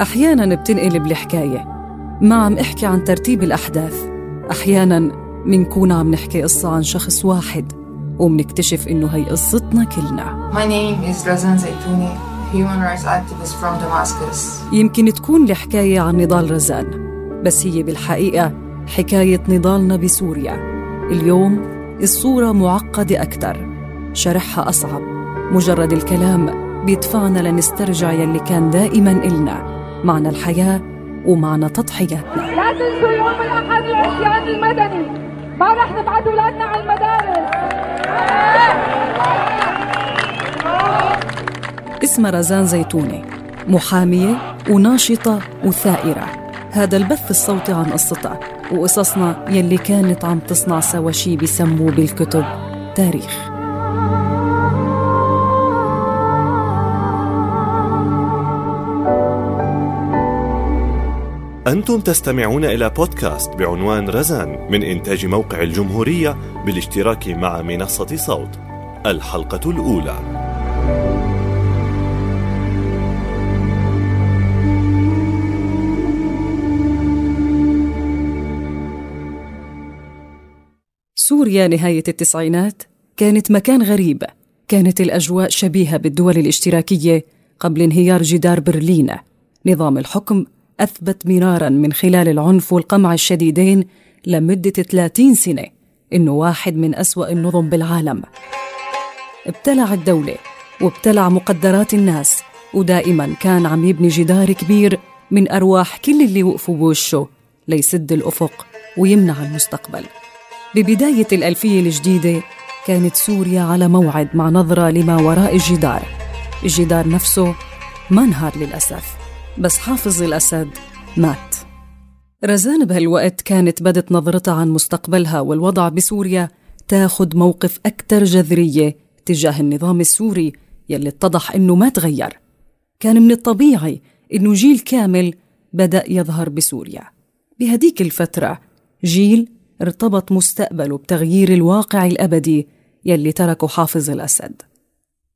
أحيانا بتنقلب الحكاية. ما عم أحكي عن ترتيب الأحداث. أحيانا منكون عم نحكي قصة عن شخص واحد ومنكتشف إنه هي قصتنا كلنا. My name is Razan Zaitouni, human rights activist from Damascus. يمكن تكون الحكاية عن نضال رزان بس هي بالحقيقة حكاية نضالنا بسوريا. اليوم الصورة معقدة أكثر. شرحها أصعب. مجرد الكلام بيدفعنا لنسترجع يلي كان دائما إلنا. معنى الحياة ومعنى تضحياتنا. لا تنسوا يوم الأحد العصيان المدني. ما رح نبعد أولادنا على المدارس. اسمها رزان زيتونة محامية وناشطة وثائرة. هذا البث الصوتي عن قصتها وقصصنا يلي كانت عم تصنع سوا شي بسموه بالكتب تاريخ. أنتم تستمعون إلى بودكاست بعنوان رزان من إنتاج موقع الجمهورية بالاشتراك مع منصة صوت الحلقة الأولى. سوريا نهاية التسعينات كانت مكان غريب. كانت الأجواء شبيهة بالدول الاشتراكية قبل انهيار جدار برلين. نظام الحكم أثبت مرارا من خلال العنف والقمع الشديدين لمدة 30 سنة إنه واحد من أسوأ النظم بالعالم. ابتلع الدولة وابتلع مقدرات الناس ودائما كان عم يبني جدار كبير من أرواح كل اللي وقفوا بوشه ليسد الأفق ويمنع المستقبل. ببداية الألفية الجديدة كانت سوريا على موعد مع نظرة لما وراء الجدار. الجدار نفسه ما انهار للأسف. بس حافظ الأسد مات. رزان بهالوقت كانت بدت نظرتها عن مستقبلها والوضع بسوريا تاخد موقف أكثر جذرية تجاه النظام السوري يلي اتضح إنه ما تغير. كان من الطبيعي إنه جيل كامل بدأ يظهر بسوريا. بهديك الفترة جيل ارتبط مستقبله بتغيير الواقع الأبدي يلي تركه حافظ الأسد.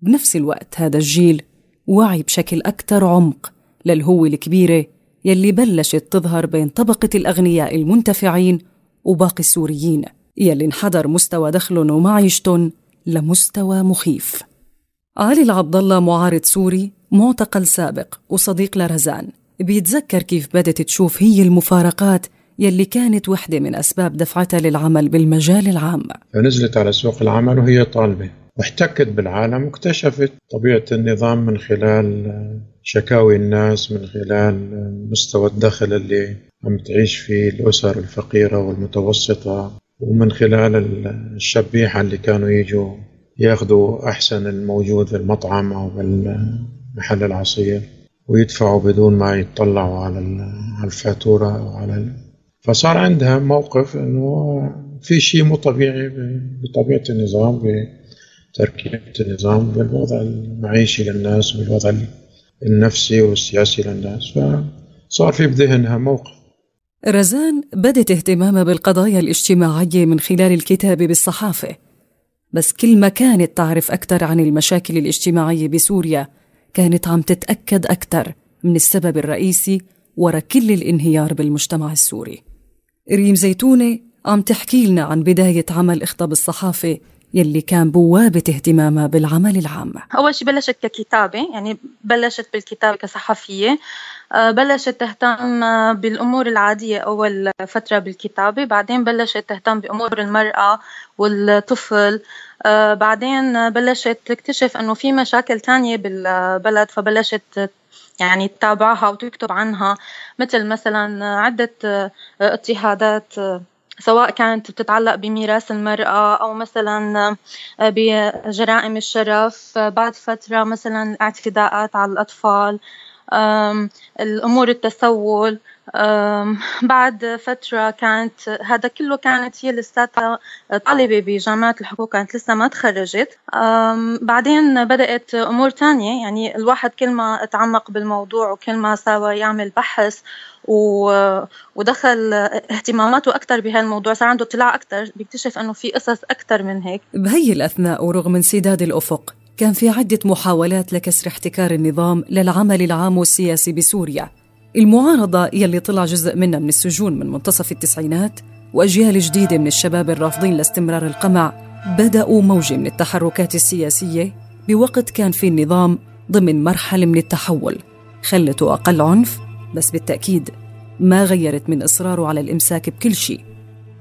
بنفس الوقت هذا الجيل وعي بشكل أكثر عمق للهوة الكبيرة يلي بلشت تظهر بين طبقة الأغنياء المنتفعين وباقي السوريين يلي انحدر مستوى دخلهم ومعيشتهم لمستوى مخيف. علي العبد الله معارض سوري معتقل سابق وصديق لرزان بيتذكر كيف بدت تشوف هي المفارقات يلي كانت وحدة من أسباب دفعتها للعمل بالمجال العام. فنزلت على سوق العمل وهي طالبة. واحتكت بالعالم واكتشفت طبيعة النظام من خلال شكاوي الناس من خلال مستوى الدخل اللي عم تعيش فيه الأسر الفقيرة والمتوسطة ومن خلال الشبيحة اللي كانوا يجوا ياخذوا أحسن الموجود في المطعم أو بالمحل العصير ويدفعوا بدون ما يطلعوا على الفاتورة أو على فصار عندها موقف إنه في شيء مو طبيعي بطبيعة النظام بتركيبه النظام بالوضع المعيشي للناس والوضع النفسي والسياسي للناس. فصار في بذهنها موقف. رزان بدت اهتمامها بالقضايا الاجتماعية من خلال الكتابة بالصحافة. بس كل ما كانت تعرف أكثر عن المشاكل الاجتماعية بسوريا كانت عم تتأكد أكثر من السبب الرئيسي ورا كل الانهيار بالمجتمع السوري. ريم زيتونة عم تحكي لنا عن بداية عمل إخطب الصحافة يلي كان بوابة اهتمامها بالعمل العام. أول شيء بلشت ككتابة يعني بلشت بالكتابة كصحفية. آه، بلشت تهتم بالأمور العادية أول فترة بالكتابة. بعدين بلشت تهتم بأمور المرأة والطفل. آه، بعدين بلشت تكتشف أنه في مشاكل تانية بالبلد فبلشت يعني تتابعها وتكتب عنها. مثل مثلا عدة آه، اضطهادات سواء كانت بتتعلق بميراث المرأة أو مثلا بجرائم الشرف بعد فترة مثلا الاعتداءات على الأطفال الأمور التسول. بعد فترة كانت هذا كله كانت هي لساتها طالبة بجامعة الحقوق كانت لسه ما تخرجت. بعدين بدأت أمور تانية يعني الواحد كل ما تعمق بالموضوع وكل ما سوى يعمل بحث ودخل اهتماماته أكثر بهالموضوع صار عنده اطلاع أكثر بيكتشف أنه في قصص أكثر من هيك. بهي الأثناء ورغم انسداد الأفق كان في عدة محاولات لكسر احتكار النظام للعمل العام والسياسي بسوريا. المعارضة يلي طلع جزء منها من السجون من منتصف التسعينات وأجيال جديدة من الشباب الرافضين لاستمرار القمع بدأوا موجة من التحركات السياسية بوقت كان في النظام ضمن مرحلة من التحول خلته أقل عنف بس بالتأكيد ما غيرت من إصراره على الإمساك بكل شيء.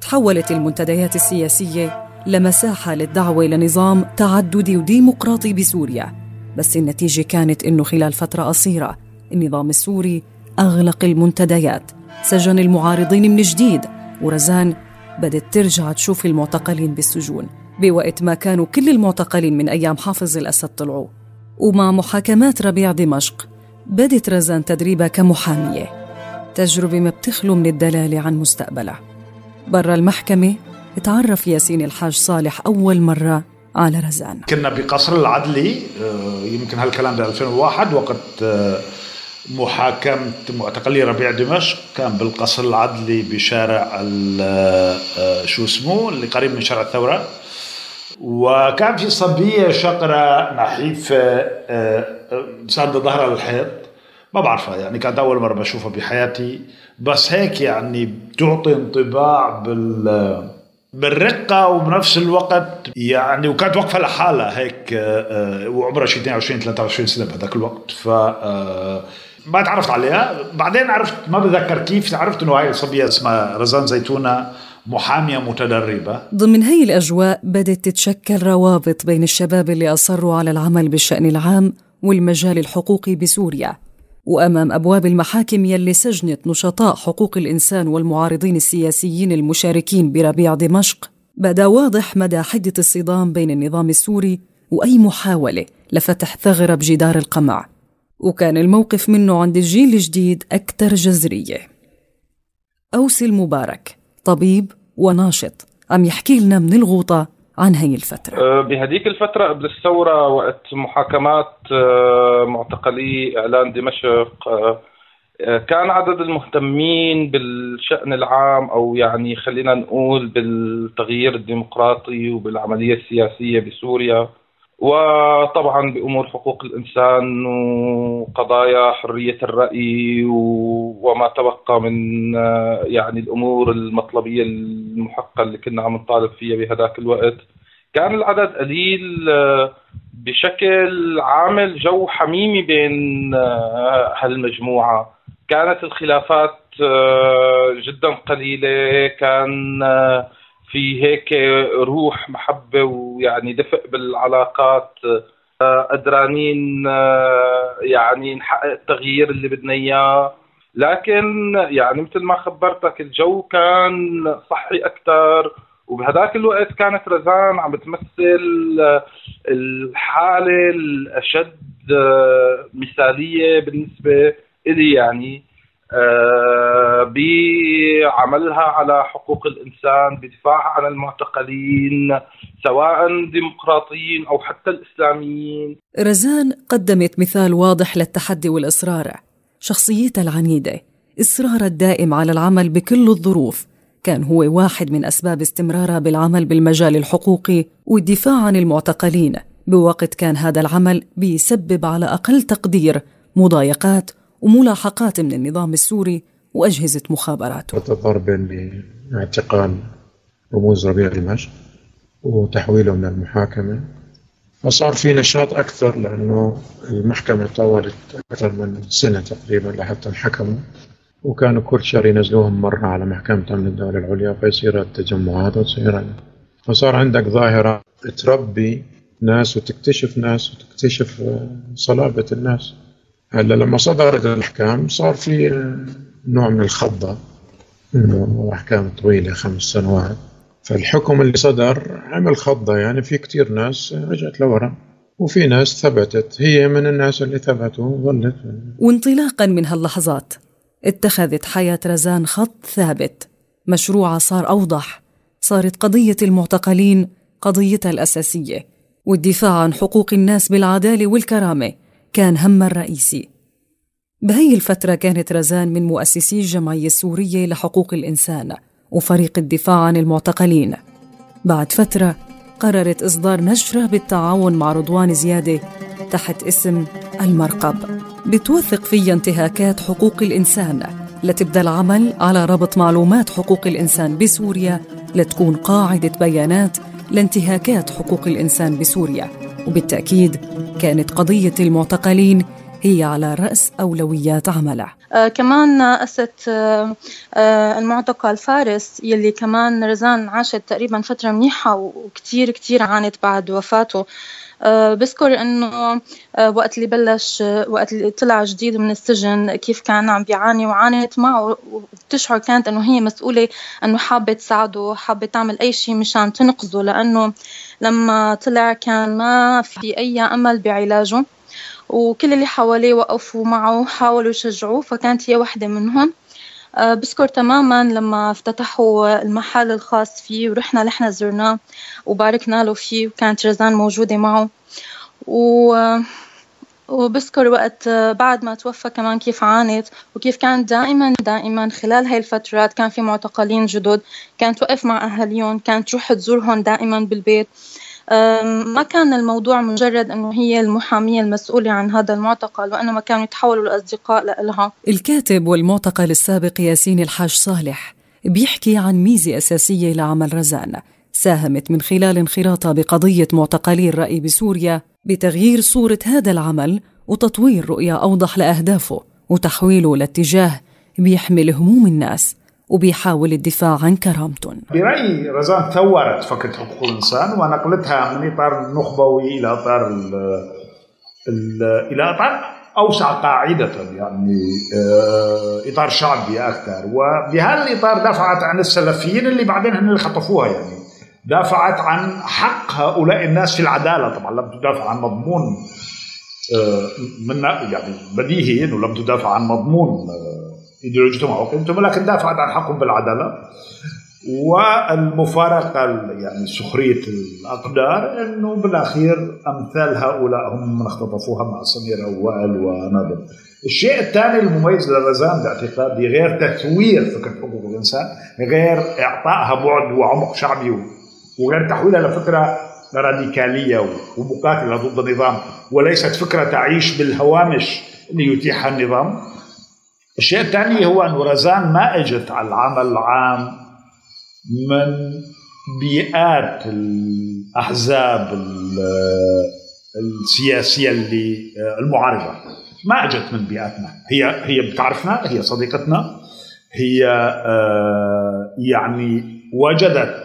تحولت المنتديات السياسية لمساحة للدعوة لنظام تعددي وديمقراطي بسوريا بس النتيجة كانت إنه خلال فترة قصيرة النظام السوري أغلق المنتديات. سجن المعارضين من جديد. ورزان بدت ترجع تشوف المعتقلين بالسجون. بوقت ما كانوا كل المعتقلين من أيام حافظ الأسد طلعوا. ومع محاكمات ربيع دمشق بدت رزان تدريبها كمحامية. تجربة ما بتخلو من الدلالة عن مستقبلها. برا المحكمة تعرف ياسين الحاج صالح أول مرة على رزان. كنا بقصر العدلي آه، يمكن هالكلام ب 2001 وقت آه، محاكمة معتقلي ربيع دمشق كان بالقصر العدلي بشارع آه، شو اسمه اللي قريب من شارع الثورة. وكان في صبية شقرة نحيفة ساندة ظهرها للحيط. ما بعرفها يعني كانت أول مرة بشوفها بحياتي. بس هيك يعني بتعطي انطباع بال بالرقة وبنفس الوقت يعني وكانت واقفة لحالها هيك آه، وعمرها شي 22 23 سنة بهذاك الوقت. ف آه، ما تعرفت عليها. بعدين عرفت ما بتذكر كيف عرفت إنه هاي الصبية اسمها رزان زيتونة محامية متدربة. ضمن هي الأجواء بدت تتشكل روابط بين الشباب اللي أصروا على العمل بالشأن العام والمجال الحقوقي بسوريا. وأمام أبواب المحاكم يلي سجنت نشطاء حقوق الإنسان والمعارضين السياسيين المشاركين بربيع دمشق بدا واضح مدى حدة الصدام بين النظام السوري وأي محاولة لفتح ثغرة بجدار القمع. وكان الموقف منه عند الجيل الجديد أكثر جذرية. أوسي المبارك طبيب وناشط عم يحكي لنا من الغوطة عن هي الفترة. أه، بهديك الفترة قبل الثورة وقت محاكمات أه، معتقلي إعلان دمشق أه، كان عدد المهتمين بالشأن العام أو يعني خلينا نقول بالتغيير الديمقراطي وبالعملية السياسية بسوريا وطبعا بأمور حقوق الإنسان وقضايا حرية الرأي وما تبقى من يعني الأمور المطلبية المحقة اللي كنا عم نطالب فيها بهذاك الوقت. كان العدد قليل بشكل عامل جو حميمي بين هالمجموعة. كانت الخلافات جدا قليلة كان في هيك روح محبة ويعني دفء بالعلاقات. آه، قدرانين آه، يعني نحقق التغيير اللي بدنا إياه. لكن يعني مثل ما خبرتك الجو كان صحي أكثر وبهذاك الوقت كانت رزان عم بتمثل آه، الحالة الأشد مثالية بالنسبة لي يعني. بعملها على حقوق الإنسان بدفاعها عن المعتقلين سواء ديمقراطيين أو حتى الإسلاميين. رزان قدمت مثال واضح للتحدي والإصرار شخصيتها العنيدة إصرارها الدائم على العمل بكل الظروف. كان هو واحد من أسباب استمرارها بالعمل بالمجال الحقوقي والدفاع عن المعتقلين. بوقت كان هذا العمل بيسبب على أقل تقدير مضايقات وملاحقات من النظام السوري وأجهزة مخابراته. تضرب باعتقال رموز ربيع دمشق وتحويله من المحاكمة. فصار في نشاط أكثر لأنه المحكمة طولت أكثر من سنة تقريبا لحتى انحكموا. وكانوا كل شهر ينزلوهم مرة على محكمة أمن الدولة العليا فيصير التجمعات وتصير فصار عندك ظاهرة تربي ناس وتكتشف ناس وتكتشف صلابة الناس. هلا لما صدرت الأحكام صار في نوع من الخضة إنه أحكام طويلة خمس سنوات. فالحكم اللي صدر عمل خضة يعني في كتير ناس رجعت لورا وفي ناس ثبتت. هي من الناس اللي ثبتوا وظلت. وانطلاقا من هاللحظات اتخذت حياة رزان خط ثابت. مشروعها صار أوضح. صارت قضية المعتقلين قضيتها الأساسية. والدفاع عن حقوق الناس بالعدالة والكرامة. كان همها الرئيسي. بهي الفترة كانت رزان من مؤسسي الجمعية السورية لحقوق الإنسان وفريق الدفاع عن المعتقلين. بعد فترة قررت إصدار نشرة بالتعاون مع رضوان زيادة تحت اسم المرقب. بتوثق فيها انتهاكات حقوق الإنسان لتبدأ العمل على ربط معلومات حقوق الإنسان بسوريا لتكون قاعدة بيانات لانتهاكات حقوق الإنسان بسوريا. وبالتأكيد كانت قضية المعتقلين هي على رأس أولويات عمله. آه كمان أست آه آه المعتقل فارس يلي كمان رزان عاشت تقريبا فترة منيحة وكتير كتير عانت بعد وفاته. بذكر إنه أه وقت اللي بلش أه وقت اللي طلع جديد من السجن كيف كان عم بيعاني وعانت معه وبتشعر كانت إنه هي مسؤولة إنه حابة تساعده حابة تعمل أي شيء مشان تنقذه لأنه لما طلع كان ما في أي أمل بعلاجه وكل اللي حواليه وقفوا معه حاولوا يشجعوه فكانت هي واحدة منهم. بذكر تماما لما افتتحوا المحل الخاص فيه ورحنا نحن زرناه وباركنا له فيه وكانت رزان موجودة معه. و وبذكر وقت بعد ما توفى كمان كيف عانت وكيف كانت دائما دائما خلال هاي الفترات كان في معتقلين جدد كانت توقف مع أهاليهم كانت تروح تزورهم دائما بالبيت. ما كان الموضوع مجرد أنه هي المحامية المسؤولة عن هذا المعتقل وإنما كانوا يتحولوا لأصدقاء لها الكاتب والمعتقل السابق ياسين الحاج صالح بيحكي عن ميزة أساسية لعمل رزان ساهمت من خلال انخراطها بقضية معتقلي الرأي بسوريا بتغيير صورة هذا العمل وتطوير رؤية أوضح لأهدافه وتحويله لاتجاه بيحمل هموم الناس. وبيحاول الدفاع عن كرامتهم برأيي رزان ثورت فكرة حقوق الإنسان ونقلتها من إطار النخبوي إلى إطار ال ال إلى إطار أوسع قاعدة يعني إطار شعبي أكثر. وبهالإطار دافعت عن السلفيين اللي بعدين هن اللي خطفوها يعني. دافعت عن حق هؤلاء الناس في العدالة. طبعا لم تدافع عن مضمون من يعني بديهي انه لم تدافع عن مضمون ايديولوجيتهم أو قيمتهم لكن دافعت عن حقهم بالعدالة والمفارقة يعني سخرية الأقدار إنه بالأخير أمثال هؤلاء هم من اختطفوها مع سمير وائل ونادر. الشيء الثاني المميز للرزان باعتقادي غير تثوير فكرة حقوق الإنسان، غير إعطائها بعد وعمق شعبي وغير تحويلها لفكرة راديكالية ومقاتلة ضد النظام وليست فكرة تعيش بالهوامش اللي يتيحها النظام. الشيء الثاني هو أن رزان ما إجت على العمل العام من بيئات الأحزاب السياسية اللي المعارضة. ما إجت من بيئاتنا. هي هي بتعرفنا هي صديقتنا هي يعني وجدت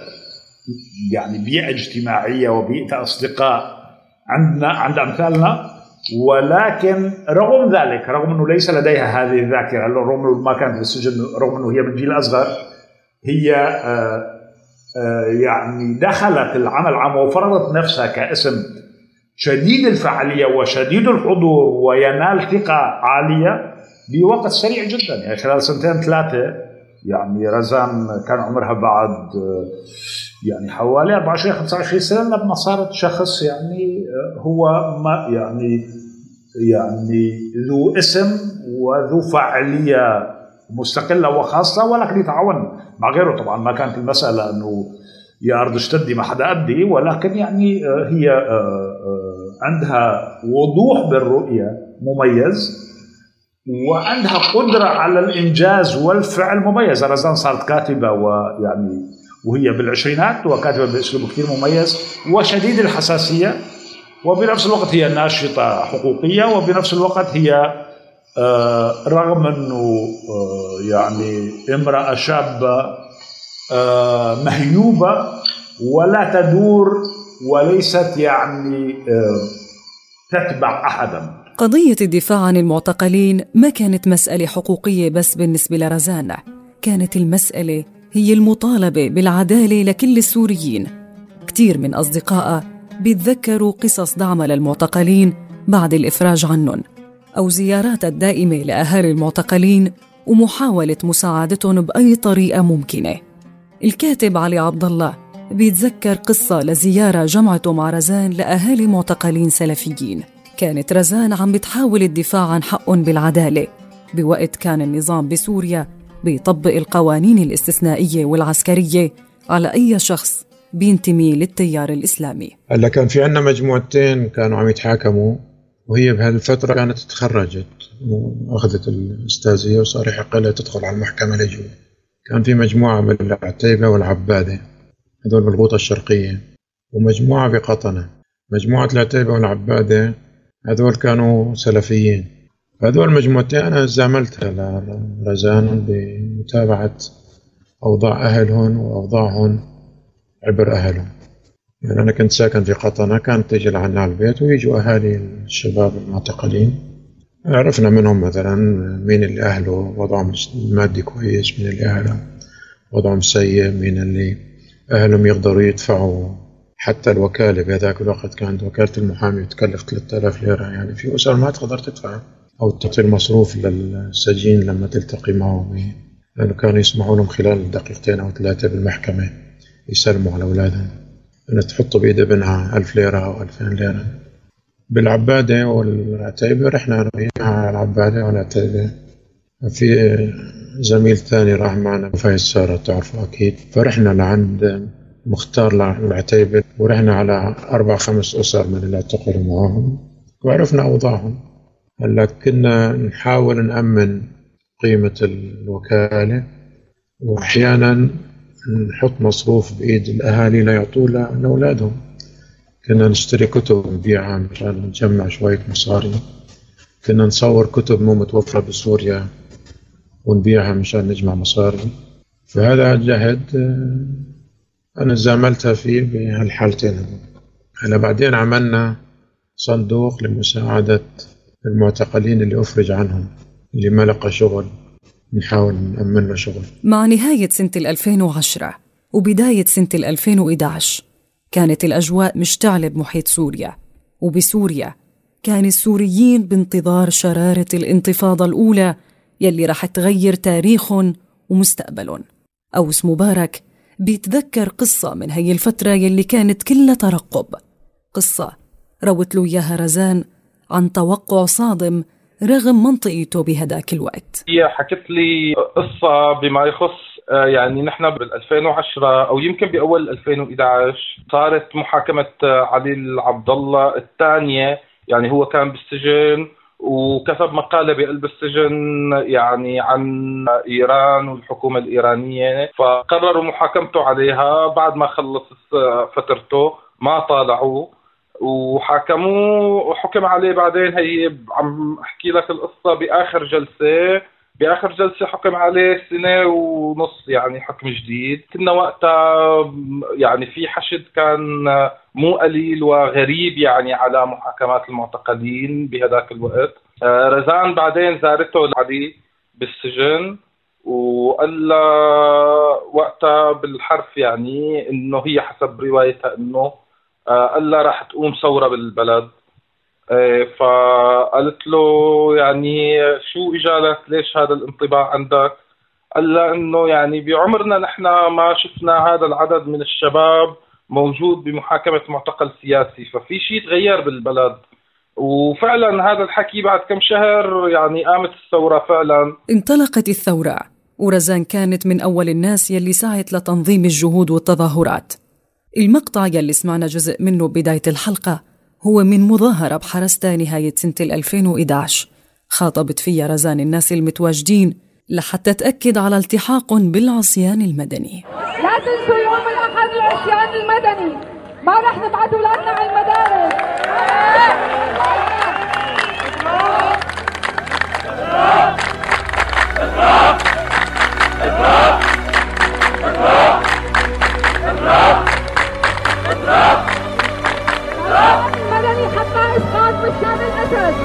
يعني بيئة اجتماعية وبيئة أصدقاء عندنا عند أمثالنا. ولكن رغم ذلك رغم أنه ليس لديها هذه الذاكرة رغم أنه ما كانت في السجن رغم أنه هي من جيل أصغر هي آآ آآ يعني دخلت العمل العام وفرضت نفسها كاسم شديد الفعالية وشديد الحضور وينال ثقة عالية بوقت سريع جدا. يعني خلال سنتين ثلاثة يعني رزان كان عمرها بعد يعني حوالي 24 25 سنة لما صارت شخص يعني هو ما يعني يعني ذو اسم وذو فاعليه مستقلة وخاصة ولكن يتعاون مع غيره. طبعا ما كانت المسألة أنه يا أرض اشتدي ما حدا ادي ولكن يعني هي عندها وضوح بالرؤية مميز وعندها قدرة على الإنجاز والفعل مميز. رزان صارت كاتبة ويعني وهي بالعشرينات وكاتبة بأسلوب كثير مميز وشديد الحساسية. وبنفس الوقت هي ناشطة حقوقية وبنفس الوقت هي آه، رغم أنه آه، يعني امرأة شابة آه، مهيوبة ولا تدور وليست يعني تتبع أحدا. قضية الدفاع عن المعتقلين ما كانت مسألة حقوقية بس بالنسبة لرزان كانت المسألة هي المطالبة بالعدالة لكل السوريين. كتير من أصدقائها بيتذكروا قصص دعمها للمعتقلين بعد الإفراج عنهم أو زياراتها الدائمة لأهالي المعتقلين ومحاولة مساعدتهم بأي طريقة ممكنة. الكاتب علي عبد الله بيتذكر قصة لزيارة جمعته مع رزان لأهالي معتقلين سلفيين. كانت رزان عم بتحاول الدفاع عن حقهم بالعدالة. بوقت كان النظام بسوريا بيطبق القوانين الاستثنائية والعسكرية على أي شخص بينتمي للتيار الإسلامي. هلا كان في عنا مجموعتين كانوا عم يتحاكموا وهي بهذه الفترة كانت تخرجت وأخذت الأستاذية وصار يحق لها تدخل على المحكمة لجوء. كان في مجموعة بالعتيبة والعبادة هذول بالغوطة الشرقية ومجموعة بقطنة مجموعة العتيبة والعبادة هذول كانوا سلفيين. هذول مجموعتين أنا زاملتها لرزان بمتابعة أوضاع أهلهم وأوضاعهم عبر أهلهم يعني أنا كنت ساكن في قطنة كانت تجي لعنا البيت ويجوا أهالي الشباب المعتقلين. عرفنا منهم مثلا مين اللي أهله وضعهم المادي كويس مين اللي أهله وضعهم سيء مين اللي أهلهم يقدروا يدفعوا. حتى الوكالة بهذاك الوقت كانت وكالة المحامي تكلف 3000 ليرة يعني في أسر ما تقدر تدفع. أو تعطي المصروف للسجين لما تلتقي معه. لأنه كانوا يسمحوا لهم خلال دقيقتين أو ثلاثة بالمحكمة يسلموا على أولادهم. أن تحطوا بإيد ابنها ألف ليرة أو ألفين ليرة. بالعبادة والعتيبة رحنا على العبادة والعتيبة. في زميل ثاني راح معنا فايز سارة تعرفوا أكيد. فرحنا لعند مختار العتيبة ورحنا على أربع خمس أسر من اللي اعتقلوا معهم وعرفنا أوضاعهم. هلا كنا نحاول نأمن قيمة الوكالة وأحيانا نحط مصروف بإيد الأهالي ليعطوه لأولادهم. كنا نشتري كتب نبيعها مشان نجمع شوية مصاري. كنا نصور كتب مو متوفرة بسوريا ونبيعها مشان نجمع مصاري. فهذا جهد آه، أنا زاملتها فيه بهالحالتين هلا بعدين عملنا صندوق لمساعدة المعتقلين اللي أفرج عنهم اللي ما لقى شغل نحاول نأمن له شغل. مع نهاية سنة 2010 وبداية سنة 2011 كانت الأجواء مشتعلة بمحيط سوريا. وبسوريا كان السوريين بانتظار شرارة الانتفاضة الأولى يلي رح تغير تاريخهم ومستقبلهم أوس مبارك بيتذكر قصة من هي الفترة يلي كانت كلها ترقب. قصة روت له إياها رزان عن توقع صادم رغم منطقته بهداك الوقت. هي حكت لي قصة بما يخص آه، يعني نحن بال 2010 أو يمكن بأول 2011 صارت محاكمة آه، علي العبد الله الثانية. يعني هو كان بالسجن وكتب مقالة بقلب السجن يعني عن إيران والحكومة الإيرانية. فقرروا محاكمته عليها. بعد ما خلص آه، فترته ما طالعوه وحاكموه وحكم عليه بعدين هي عم احكي لك القصة بآخر جلسة. بآخر جلسة حكم عليه سنة ونص يعني حكم جديد. كنا وقتها يعني في حشد كان مو قليل وغريب يعني على محاكمات المعتقلين بهذاك الوقت. آه، رزان بعدين زارته علي بالسجن وقال وقتها بالحرف يعني إنه هي حسب روايتها إنه آه، قال راح تقوم ثورة بالبلد. إيه، فقالت له يعني شو إجالك؟ ليش هذا الانطباع عندك؟ قال لها إنه يعني بعمرنا نحن ما شفنا هذا العدد من الشباب موجود بمحاكمة معتقل سياسي ففي شيء تغير بالبلد. وفعلا هذا الحكي بعد كم شهر يعني قامت الثورة فعلا. انطلقت الثورة. ورزان كانت من أول الناس يلي سعت لتنظيم الجهود والتظاهرات. المقطع يلي سمعنا جزء منه بداية الحلقة هو من مظاهرة بحرستا نهاية سنة 2011 خاطبت فيها رزان الناس المتواجدين لحتى تأكد على التحاق بالعصيان المدني. لا تنسوا يوم الأحد العصيان المدني. ما رح نبعث ولادنا على المدارس. اضراب اضراب اضراب اضراب المدني حتى اسقاط بشام الاسد